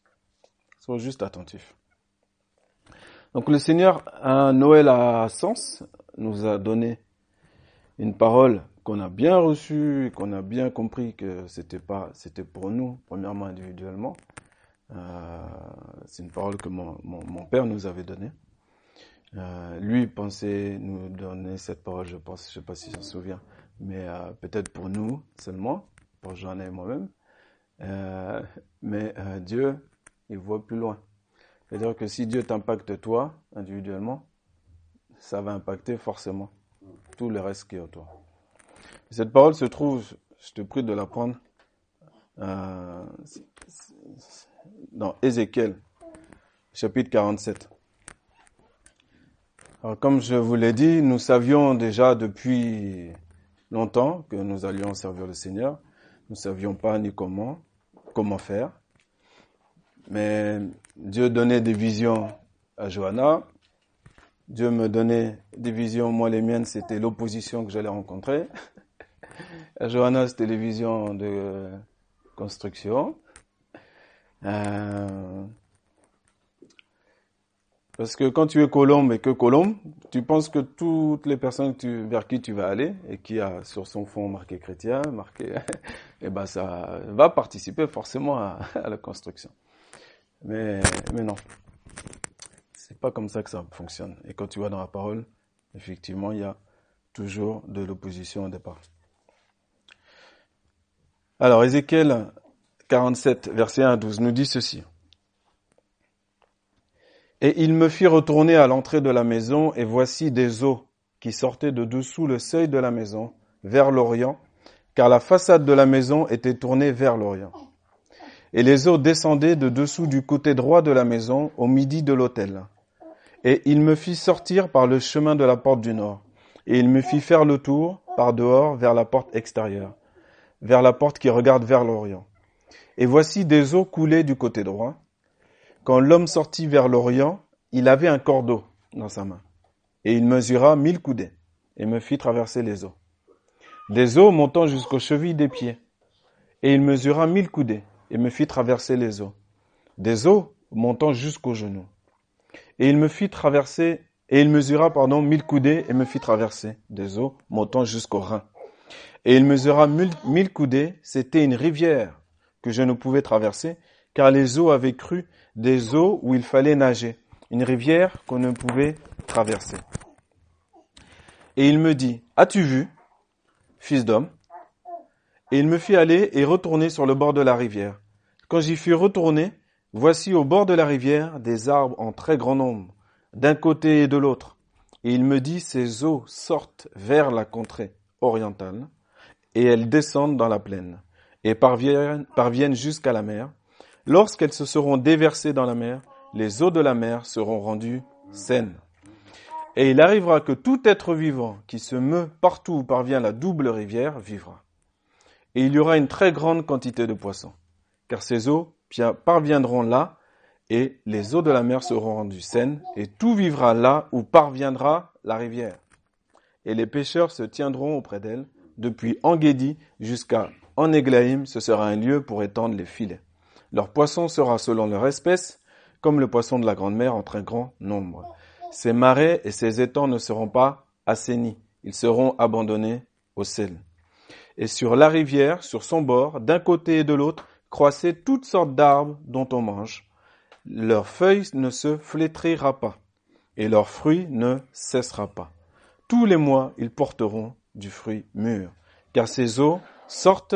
Sois juste attentif. Donc le Seigneur, à Noël à Sens, nous a donné une parole qu'on a bien reçue, qu'on a bien compris que c'était pas, c'était pour nous, premièrement individuellement. Euh, c'est une parole que mon, mon, père nous avait donnée. Euh, lui pensait nous donner cette parole, je pense, je sais pas si s'en souvient, mais euh, peut-être pour nous seulement, pour Jean et moi-même. Mais Dieu, il voit plus loin. C'est-à-dire que si Dieu t'impacte toi, individuellement, ça va impacter forcément tout le reste qui est autour. Cette parole se trouve, je te prie de la prendre, euh, dans Ézéchiel, chapitre 47. Alors, comme je vous l'ai dit, nous savions déjà depuis longtemps que nous allions servir le Seigneur. Nous ne savions pas ni comment, comment faire. Mais Dieu donnait des visions à Johanna. Dieu me donnait des visions. Moi, les miennes, c'était l'opposition que j'allais rencontrer. À Johanna, c'était les visions de construction. Euh, parce que quand tu es Colombe et que Colombe, tu penses que toutes les personnes vers qui tu vas aller et qui a sur son fond marqué chrétien, marqué, et eh ben ça va participer forcément à, la construction. Mais, mais non. C'est pas comme ça que ça fonctionne. Et quand tu vas dans la parole, effectivement, il y a toujours de l'opposition au départ. Alors, Ézéchiel 47, verset 1 à 12 nous dit ceci. Et il me fit retourner à l'entrée de la maison, et voici des eaux qui sortaient de dessous le seuil de la maison, vers l'Orient, car la façade de la maison était tournée vers l'Orient. Et les eaux descendaient de dessous du côté droit de la maison, au midi de l'autel. Et il me fit sortir par le chemin de la porte du nord, et il me fit faire le tour, par dehors, vers la porte extérieure, vers la porte qui regarde vers l'Orient. Et voici des eaux coulaient du côté droit, quand l'homme sortit vers l'Orient, il avait un cordeau dans sa main, et il mesura mille coudées, et me fit traverser les eaux. Des eaux montant jusqu'aux chevilles des pieds, et il mesura mille coudées, et me fit traverser les eaux. Des eaux montant jusqu'aux genoux. Et il me fit traverser, et il mesura, pardon, mille coudées, et me fit traverser des eaux montant jusqu'aux reins. Et il mesura mille, coudées, c'était une rivière je ne pouvais traverser, car les eaux avaient cru des eaux où il fallait nager, une rivière qu'on ne pouvait traverser. Et il me dit, as-tu vu, fils d'homme? Et il me fit aller et retourner sur le bord de la rivière. Quand j'y fus retourné, voici au bord de la rivière des arbres en très grand nombre, d'un côté et de l'autre. Et il me dit, ces eaux sortent vers la contrée orientale, et elles descendent dans la plaine, et parviennent, jusqu'à la mer. Lorsqu'elles se seront déversées dans la mer, les eaux de la mer seront rendues saines. Et il arrivera que tout être vivant qui se meut partout où parvient la double rivière vivra. Et il y aura une très grande quantité de poissons, car ces eaux parviendront là, et les eaux de la mer seront rendues saines, et tout vivra là où parviendra la rivière. Et les pêcheurs se tiendront auprès d'elle, depuis Engedi jusqu'à Eneglaïm, ce sera un lieu pour étendre les filets. Leur poisson sera selon leur espèce, comme le poisson de la grande mer en très grand nombre. Ces marais et ces étangs ne seront pas assainis, ils seront abandonnés au sel. Et sur la rivière, sur son bord, d'un côté et de l'autre, croissaient toutes sortes d'arbres dont on mange. Leur feuille ne se flétrira pas, et leur fruit ne cessera pas. Tous les mois, ils porteront du fruit mûr, car ces eaux sortent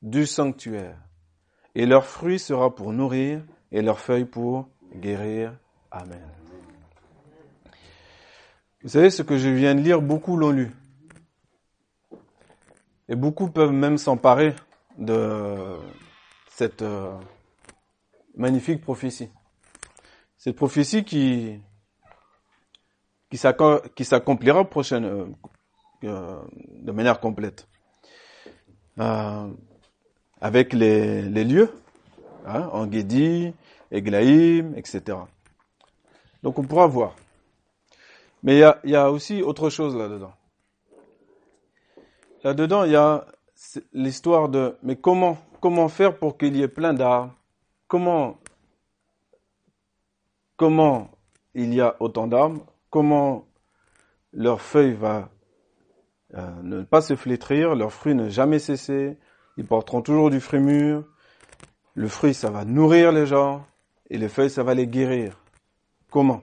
du sanctuaire, et leur fruit sera pour nourrir, et leur feuille pour guérir. Amen. Vous savez, ce que je viens de lire, beaucoup l'ont lu. Et beaucoup peuvent même s'emparer de cette euh, magnifique prophétie. Cette prophétie qui, qui s'accomplira prochaine, euh, euh, de manière complète. Avec les, les lieux, hein, Engedi, Eglaïm, etc. Donc on pourra voir. Mais il y a, y a, aussi autre chose là-dedans. Là-dedans, il y a l'histoire de mais comment comment faire pour qu'il y ait plein d'arbres Comment comment il y a autant d'arbres Comment leur feuille va euh, ne pas se flétrir, leurs fruits ne jamais cesser, ils porteront toujours du fruit mûr. Le fruit, ça va nourrir les gens, et les feuilles, ça va les guérir. Comment?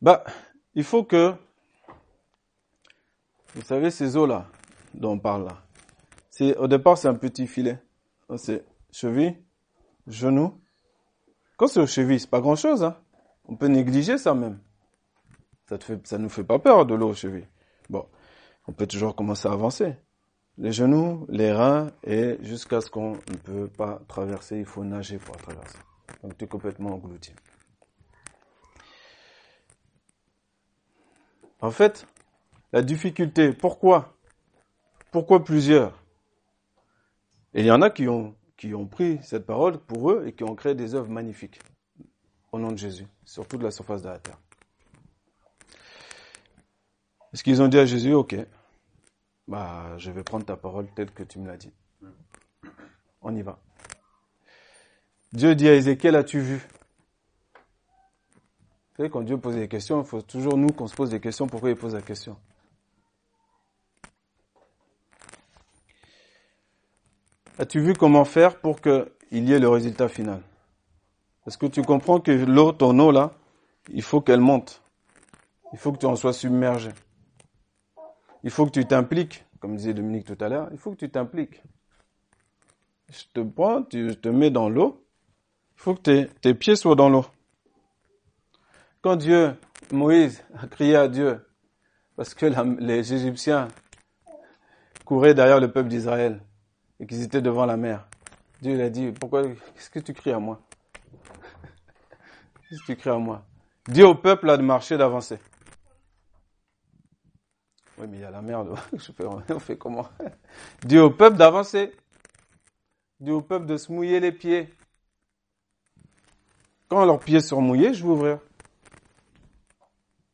Bah, il faut que, vous savez, ces eaux-là dont on parle là, c'est au départ c'est un petit filet, c'est cheville, genou. Quand c'est aux chevilles, c'est pas grand-chose, hein. On peut négliger ça même. Ça te fait, ça nous fait pas peur de l'eau aux chevilles. On peut toujours commencer à avancer. Les genoux, les reins, et jusqu'à ce qu'on ne peut pas traverser, il faut nager pour traverser. Donc tu es complètement englouti. En fait, la difficulté, pourquoi? Pourquoi plusieurs? Et il y en a qui ont, qui ont pris cette parole pour eux et qui ont créé des œuvres magnifiques au nom de Jésus, sur toute la surface de la terre. Est-ce qu'ils ont dit à Jésus, ok, bah, je vais prendre ta parole telle que tu me l'as dit. On y va. Dieu dit à Ézéchiel, as-tu vu? Vous savez, quand Dieu pose des questions, il faut toujours nous qu'on se pose des questions, pourquoi il pose la question? As-tu vu comment faire pour qu'il y ait le résultat final? Est-ce que tu comprends que l'eau, ton eau là, il faut qu'elle monte. Il faut que tu en sois submergé. Il faut que tu t'impliques, comme disait Dominique tout à l'heure, il faut que tu t'impliques. Je te prends, tu te mets dans l'eau, il faut que tes, pieds soient dans l'eau. Quand Dieu, Moïse, a crié à Dieu, parce que les Égyptiens couraient derrière le peuple d'Israël et qu'ils étaient devant la mer, Dieu lui a dit, pourquoi, qu'est-ce que tu cries à moi? Qu'est-ce que tu cries à moi? Dis au peuple de marcher, d'avancer. Oui, mais il y a la mer, on fait comment? Dis au peuple d'avancer. Dis au peuple de se mouiller les pieds. quand leurs pieds seront mouillés, je vais ouvrir.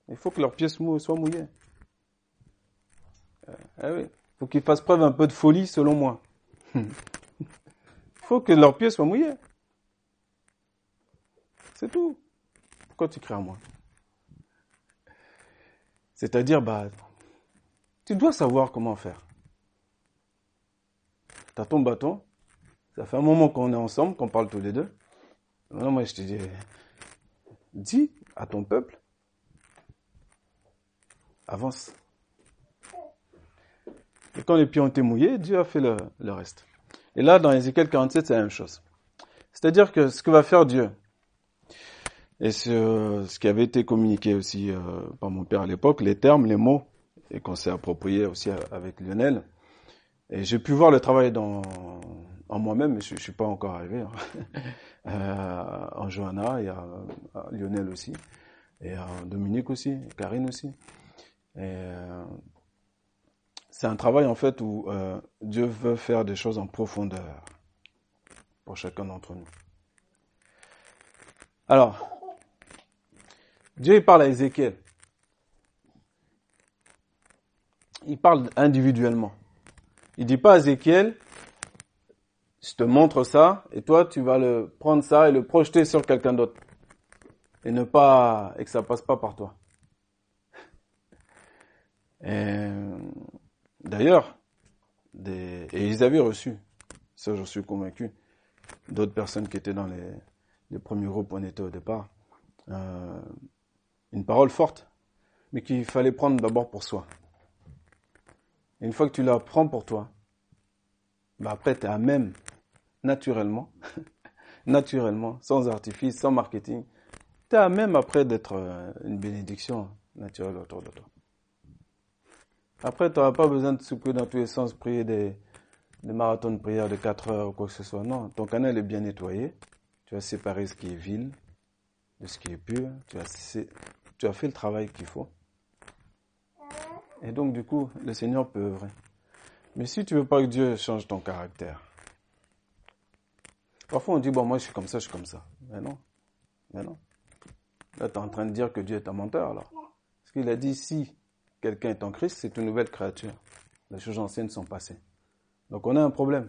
Il faut que leurs pieds soient mouillés. Eh oui. Il faut qu'ils fassent preuve un peu de folie, selon moi. Il faut que leurs pieds soient mouillés. C'est tout. Pourquoi tu cries à moi? C'est-à-dire, bah, tu dois savoir comment faire. Tu as ton bâton. Ça fait un moment qu'on est ensemble, qu'on parle tous les deux. Non, moi, je te dis, dis à ton peuple, avance. Et quand les pieds ont été mouillés, Dieu a fait le, reste. Et là, dans Ézéchiel 47, c'est la même chose. C'est-à-dire que ce que va faire Dieu, et ce, qui avait été communiqué aussi euh, par mon père à l'époque, les termes, les mots, et qu'on s'est approprié aussi avec Lionel. Et j'ai pu voir le travail dans, en moi-même, mais je, ne suis pas encore arrivé. Hein. euh, en Johanna, il y a Lionel aussi, et Dominique aussi, et Karine aussi. Et, euh, c'est un travail en fait où euh, Dieu veut faire des choses en profondeur pour chacun d'entre nous. Alors, Dieu il parle à Ézéchiel. Il parle individuellement. Il dit pas à Ézéchiel, je te montre ça, et toi tu vas le prendre ça et le projeter sur quelqu'un d'autre. Et ne pas, et que ça passe pas par toi. D'ailleurs, et ils avaient reçu, ça j'en suis convaincu, d'autres personnes qui étaient dans les, les premiers groupes où on était au départ, euh, une parole forte, mais qu'il fallait prendre d'abord pour soi. Une fois que tu la prends pour toi, bah après tu es à même, naturellement, naturellement, sans artifice, sans marketing, tu es à même après d'être euh, une bénédiction naturelle autour de toi. Après, tu n'auras pas besoin de souper dans tous les sens, prier des, des marathons de prière de 4 heures ou quoi que ce soit. Non, ton canal est bien nettoyé. Tu as séparé ce qui est vil de ce qui est pur. Tu as fait le travail qu'il faut. Et donc, du coup, le Seigneur peut œuvrer. Mais si tu veux pas que Dieu change ton caractère, parfois on dit, bon, moi je suis comme ça, je suis comme ça. Mais non. Mais non. Là, tu es en train de dire que Dieu est un menteur, alors. Parce qu'il a dit, si quelqu'un est en Christ, c'est une nouvelle créature. Les choses anciennes sont passées. Donc on a un problème.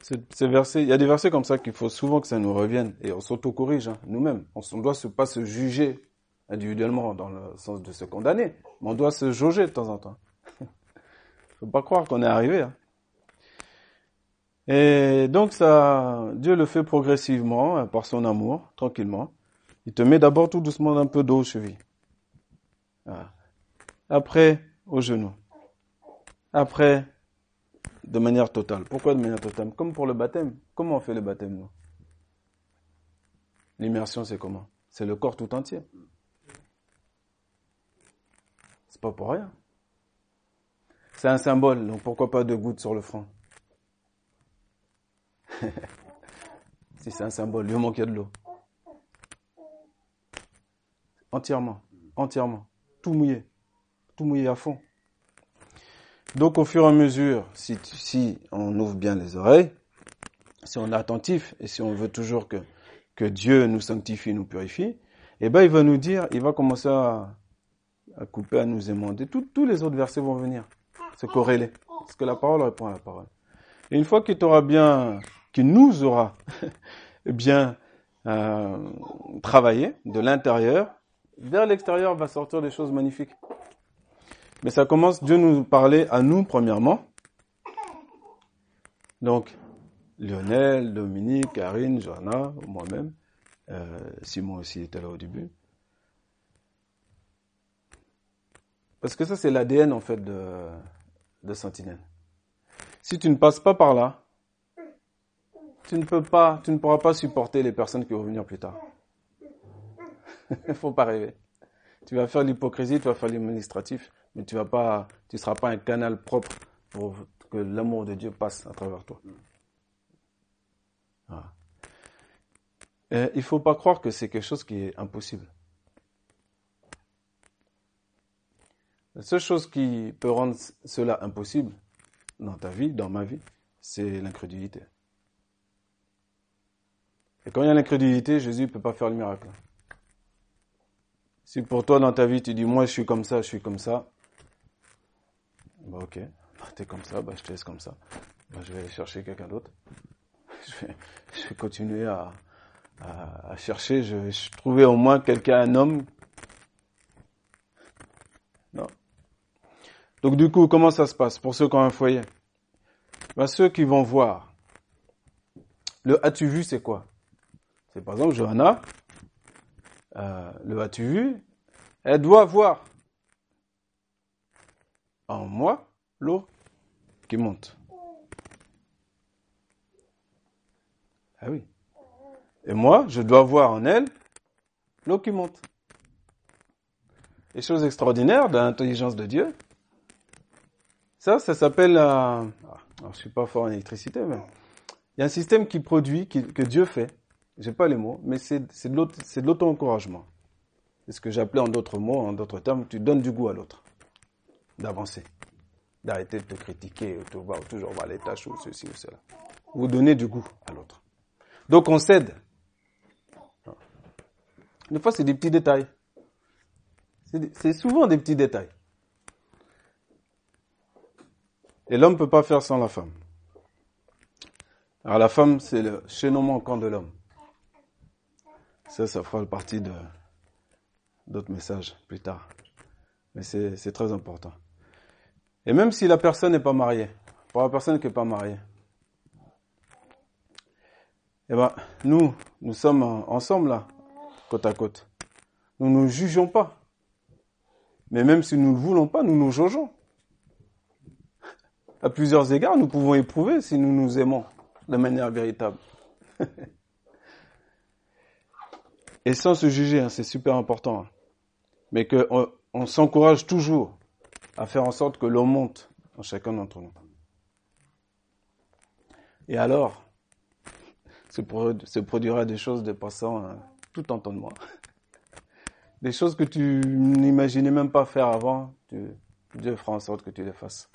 Ces versets, il y a des versets comme ça qu'il faut souvent que ça nous revienne et on s'auto-corrige hein, nous-mêmes. On ne doit pas se juger individuellement dans le sens de se condamner, mais on doit se jauger de temps en temps. Il faut pas croire qu'on est arrivé. Hein. Et donc ça, Dieu le fait progressivement hein, par son amour, tranquillement. Il te met d'abord tout doucement un peu d'eau aux chevilles. Après, au genou. Après, de manière totale. Pourquoi de manière totale? Comme pour le baptême. Comment on fait le baptême, nous? L'immersion, c'est comment? C'est le corps tout entier. Pas pour rien. C'est un symbole, donc pourquoi pas deux gouttes sur le front? Si c'est un symbole, il manque de l'eau. Entièrement, entièrement, tout mouillé tout mouillé à fond. Donc au fur et à mesure, si, si on ouvre bien les oreilles, si on est attentif et si on veut toujours que, que Dieu nous sanctifie, nous purifie, eh ben il va nous dire, il va commencer à, à couper, à nous émander. tous les autres versets vont venir se corréler. Parce que la parole répond à la parole. Et une fois qu'il t'aura bien, qu'il nous aura bien euh, travaillé de l'intérieur, vers l'extérieur va sortir des choses magnifiques. Mais ça commence, Dieu nous parlait à nous premièrement. Donc, Lionel, Dominique, Karine, Johanna, moi-même, euh, Simon aussi était là au début. Parce que ça, c'est l'ADN en fait de, de Sentinelle. Si tu ne passes pas par là, tu ne peux pas, tu ne pourras pas supporter les personnes qui vont venir plus tard. Il faut pas rêver. Tu vas faire l'hypocrisie, tu vas faire l'administratif mais tu vas pas, tu seras pas un canal propre pour que l'amour de Dieu passe à travers toi. Voilà. Et il faut pas croire que c'est quelque chose qui est impossible. La seule chose qui peut rendre cela impossible dans ta vie, dans ma vie, c'est l'incrédulité. Et quand il y a l'incrédulité, Jésus ne peut pas faire le miracle. Si pour toi dans ta vie tu dis moi je suis comme ça, je suis comme ça, bah ok, bah, t'es comme ça, bah je te laisse comme ça. Bah, je vais aller chercher quelqu'un d'autre. Je vais, continuer à chercher. Je vais trouver au moins quelqu'un, un homme. Donc du coup, comment ça se passe pour ceux qui ont un foyer? Bah, Ceux qui vont voir. Le as-tu vu, c'est quoi? C'est par exemple Johanna. Euh, le as-tu vu Elle doit voir en moi l'eau qui monte. Ah oui. Et moi, je dois voir en elle l'eau qui monte. Les choses extraordinaires de l'intelligence de Dieu. Ça, ça s'appelle... Euh, je suis pas fort en électricité, mais il y a un système qui produit, que Dieu fait. J'ai pas les mots, mais c'est de l'auto-encouragement. C'est ce que j'appelais en d'autres mots, en d'autres termes, tu donnes du goût à l'autre, d'avancer, d'arrêter de te critiquer, de toujours voir les tâches ou ceci ou cela. Vous donnez du goût à l'autre. Donc on cède. Des fois, c'est des petits détails. C'est souvent des petits détails. Et l'homme ne peut pas faire sans la femme. Alors la femme, c'est le chaînon manquant de l'homme. Ça, ça fera partie de d'autres messages plus tard. Mais c'est très important. Et même si la personne n'est pas mariée, pour la personne qui n'est pas mariée, eh ben, nous, nous sommes ensemble là, côte à côte. Nous ne nous jugeons pas. Mais même si nous ne voulons pas, nous nous jugeons. À plusieurs égards, nous pouvons éprouver si nous nous aimons de manière véritable. Et sans se juger, hein, c'est super important. Hein. Mais qu'on on, s'encourage toujours à faire en sorte que l'on monte en chacun d'entre nous. Et alors, se, produira des choses dépassant euh, tout entendement. Des choses que tu n'imaginais même pas faire avant, Dieu fera en sorte que tu les fasses.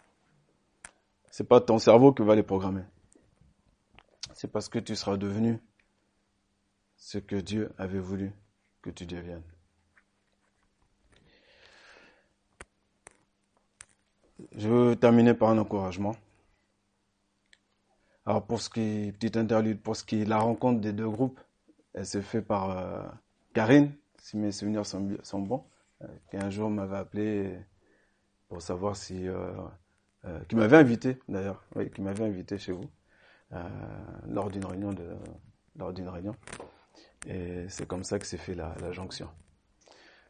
C'est pas ton cerveau qui va les programmer. C'est parce que tu seras devenu ce que Dieu avait voulu que tu deviennes. Je veux terminer par un encouragement. Alors pour ce qui petite interlude, pour ce qui la rencontre des deux groupes, elle s'est faite par euh, Karine, si mes souvenirs sont, bons, euh, qui un jour m'avait appelé pour savoir si, euh, qui m'avait invité d'ailleurs, oui, qui m'avait invité chez vous lors d'une réunion de, lors d'une réunion. Et c'est comme ça que s'est fait la, la jonction.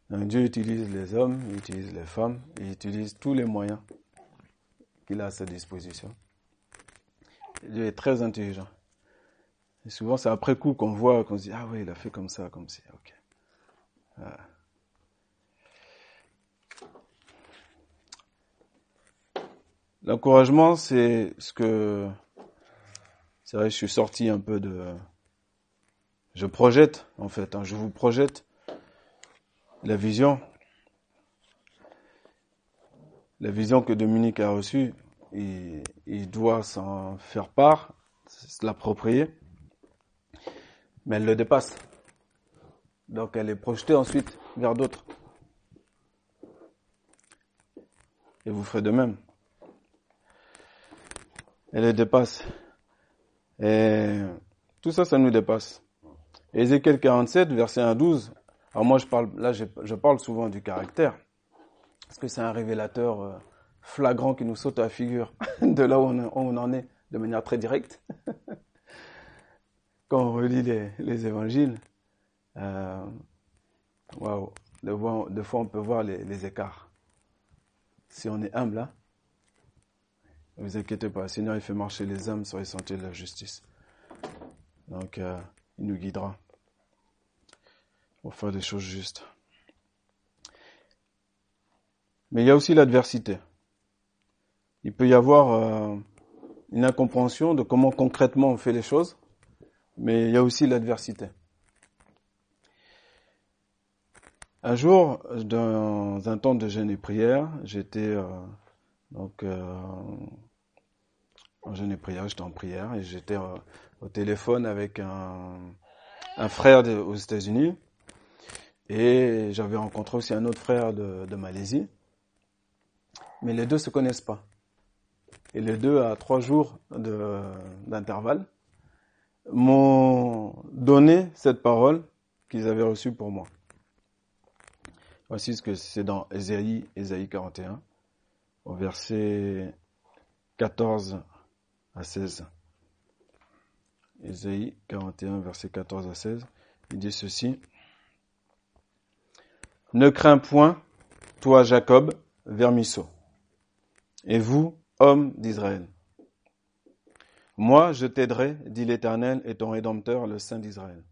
Donc Dieu utilise les hommes, il utilise les femmes, il utilise tous les moyens qu'il a à sa disposition Dieu est très intelligent. Et souvent, c'est après coup qu'on voit, qu'on se dit, ah oui, il a fait comme ça, comme ça. Ok. L'encouragement, c'est ce que, c'est vrai, je suis sorti un peu de, je projette, en fait, hein, je vous projette la vision, la vision que Dominique a reçue il, il doit s'en faire part, se l'approprier, mais elle le dépasse. Donc elle est projetée ensuite vers d'autres. Et vous ferez de même. Elle le dépasse. Et tout ça, ça nous dépasse. Ézéchiel 47, verset 1 à 12. Alors moi, je parle, là, je, je parle souvent du caractère. Parce que c'est un révélateur euh, flagrant qui nous saute à la figure de là où on, en est de manière très directe. Quand on relit les, évangiles, euh, waouh, de, fois on peut voir les, écarts. Si on est humble, hein, ne vous inquiétez pas, le Seigneur il fait marcher les âmes sur les sentiers de la justice. Donc euh, il nous guidera pour faire des choses justes. Mais il y a aussi l'adversité il peut y avoir euh, une incompréhension de comment concrètement on fait les choses, mais il y a aussi l'adversité. Un jour, dans un temps de jeûne et prière, j'étais euh, donc euh, en jeûne et prière, j'étais en prière et j'étais au téléphone avec un, frère aux États-Unis et j'avais rencontré aussi un autre frère de, de Malaisie. Mais les deux se connaissent pas. Et les deux, à trois jours d'intervalle, m'ont donné cette parole qu'ils avaient reçue pour moi. Voici ce que c'est dans Ésaïe, Ésaïe 41, au verset 14 à 16. Ésaïe 41, verset 14 à 16. Il dit ceci. Ne crains point, toi Jacob, vermisseau, et vous, hommes d'Israël. Moi, je t'aiderai, dit l'Éternel et ton Rédempteur, le Saint d'Israël.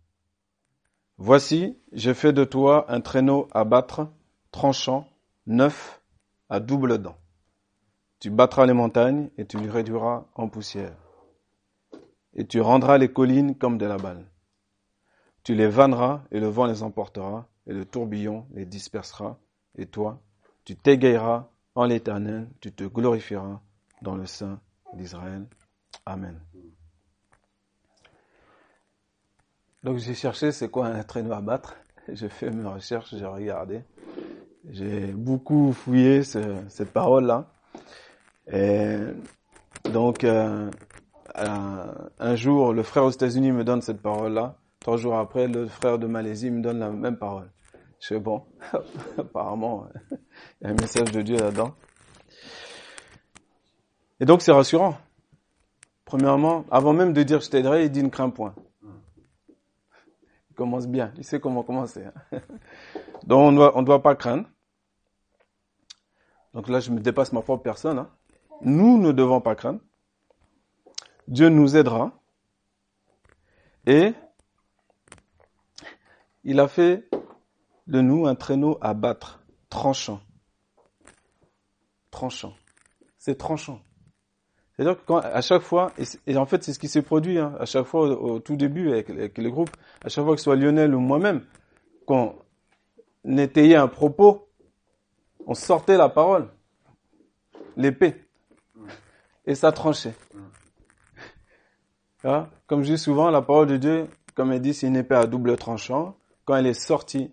Voici, j'ai fait de toi un traîneau à battre, tranchant, neuf, à double dent. Tu battras les montagnes et tu les réduiras en poussière. Et tu rendras les collines comme de la balle. Tu les vanneras et le vent les emportera et le tourbillon les dispersera. Et toi, tu t'égayeras en l'éternel, tu te glorifieras dans le sein d'Israël. Amen. Donc j'ai cherché c'est quoi un traîneau à battre? J'ai fait mes recherches, j'ai regardé. J'ai beaucoup fouillé cette parole-là. Et donc euh, un, jour, le frère aux États-Unis me donne cette parole-là. Trois jours après, le frère de Malaisie me donne la même parole. Je sais bon, apparemment, il y a un message de Dieu là-dedans. Et donc c'est rassurant. Premièrement, avant même de dire je t'aiderai, il dit ne crains point. Il commence bien, il sait comment commencer. Hein. Donc on doit, ne doit pas craindre. Donc là, je me dépasse ma propre personne. Hein. Nous ne devons pas craindre. Dieu nous aidera. Et il a fait de nous un traîneau à battre, tranchant. Tranchant. C'est tranchant. C'est-à-dire que à chaque fois, et, en fait c'est ce qui s'est produit hein, à chaque fois au, tout début avec, avec, les groupes, à chaque fois que ce soit Lionel ou moi-même, qu'on étayait un propos, on sortait la parole, l'épée, et ça tranchait. Hein? Comme je dis souvent, la parole de Dieu, comme elle dit, c'est une épée à double tranchant. Quand elle est sortie,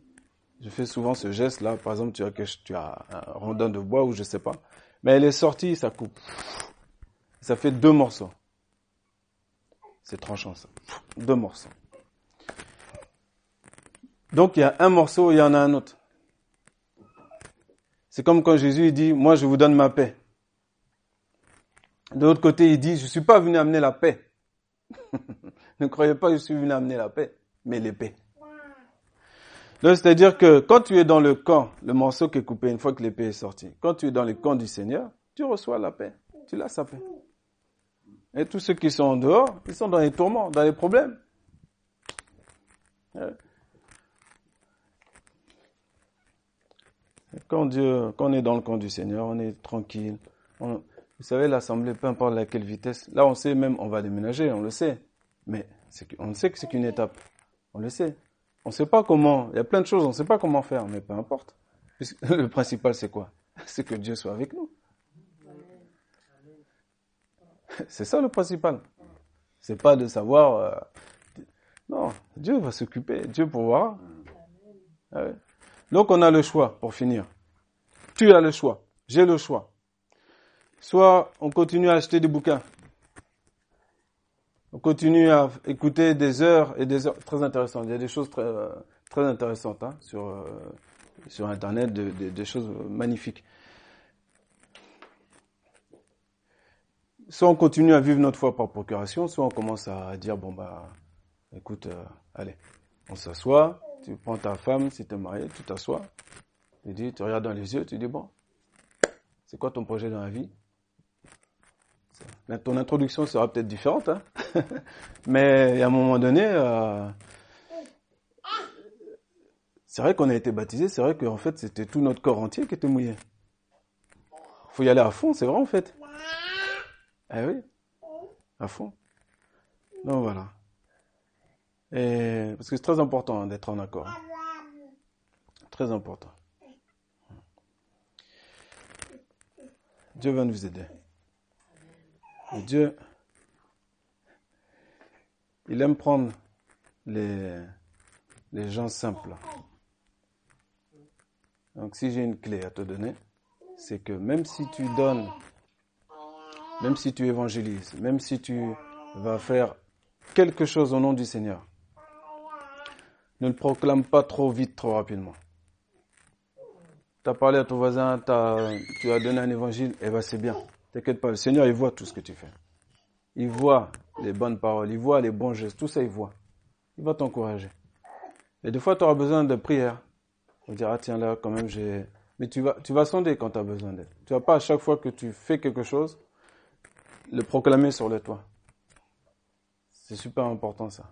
je fais souvent ce geste-là. Par exemple, tu as, tu as un rondin de bois ou je sais pas. Mais elle est sortie, ça coupe. Ça fait deux morceaux. C'est tranchant ça. Deux morceaux. Donc il y a un morceau, il y en a un autre. C'est comme quand Jésus dit, moi je vous donne ma paix. De l'autre côté, il dit, je ne suis pas venu amener la paix. ne croyez pas que je suis venu amener la paix, mais l'épée. C'est-à-dire que quand tu es dans le camp, le morceau qui est coupé une fois que l'épée est sortie, quand tu es dans le camp du Seigneur, tu reçois la paix. Tu l'as sa paix. Et tous ceux qui sont en dehors, ils sont dans les tourments, dans les problèmes. Quand Dieu, quand on est dans le camp du Seigneur, on est tranquille. Vous savez, l'assemblée, peu importe à quelle vitesse, là on sait même, on va déménager, on le sait. Mais on sait que c'est qu'une étape. On le sait. On ne sait pas comment, il y a plein de choses, on ne sait pas comment faire, mais peu importe. Le principal, c'est quoi? C'est que Dieu soit avec nous. C'est ça le principal. C'est pas de savoir. Euh, non, Dieu va s'occuper, Dieu pourra. Ah Donc on a le choix pour finir. Tu as le choix, j'ai le choix. Soit on continue à acheter des bouquins, on continue à écouter des heures et des heures très intéressantes. Il y a des choses très, euh, très intéressantes hein, sur, euh, sur Internet, des choses magnifiques. soit on continue à vivre notre foi par procuration, soit on commence à dire, bon bah, écoute, euh, allez, on s'assoit, tu prends ta femme, si tu es marié, tu t'assois, tu dis, tu regardes dans les yeux, tu dis, bon, c'est quoi ton projet dans la vie? Ton introduction sera peut-être différente, hein mais à un moment donné, euh, c'est vrai qu'on a été baptisé, c'est vrai qu'en fait c'était tout notre corps entier qui était mouillé. Faut y aller à fond, c'est vrai en fait. Eh oui, à fond. Donc voilà. Parce que c'est très important d'être en accord. Très important. Dieu va nous aider. Dieu, il aime prendre les, gens simples. Donc si j'ai une clé à te donner, c'est que même si tu donnes, même si tu évangélises, même si tu vas faire quelque chose au nom du Seigneur, ne le proclame pas trop vite, trop rapidement. Tu as parlé à ton voisin, tu as donné un évangile, et eh ben c'est bien. T'inquiète pas, le Seigneur, il voit tout ce que tu fais. Il voit les bonnes paroles, il voit les bons gestes, tout ça, il voit. Il va t'encourager. Et des fois, tu auras besoin de prière. On dira, ah, tiens, là, quand même, j'ai... Mais tu vas, tu vas sonder quand tu as besoin d'aide. Tu vas pas, à chaque fois que tu fais quelque chose, le proclamer sur le toit. C'est super important, ça.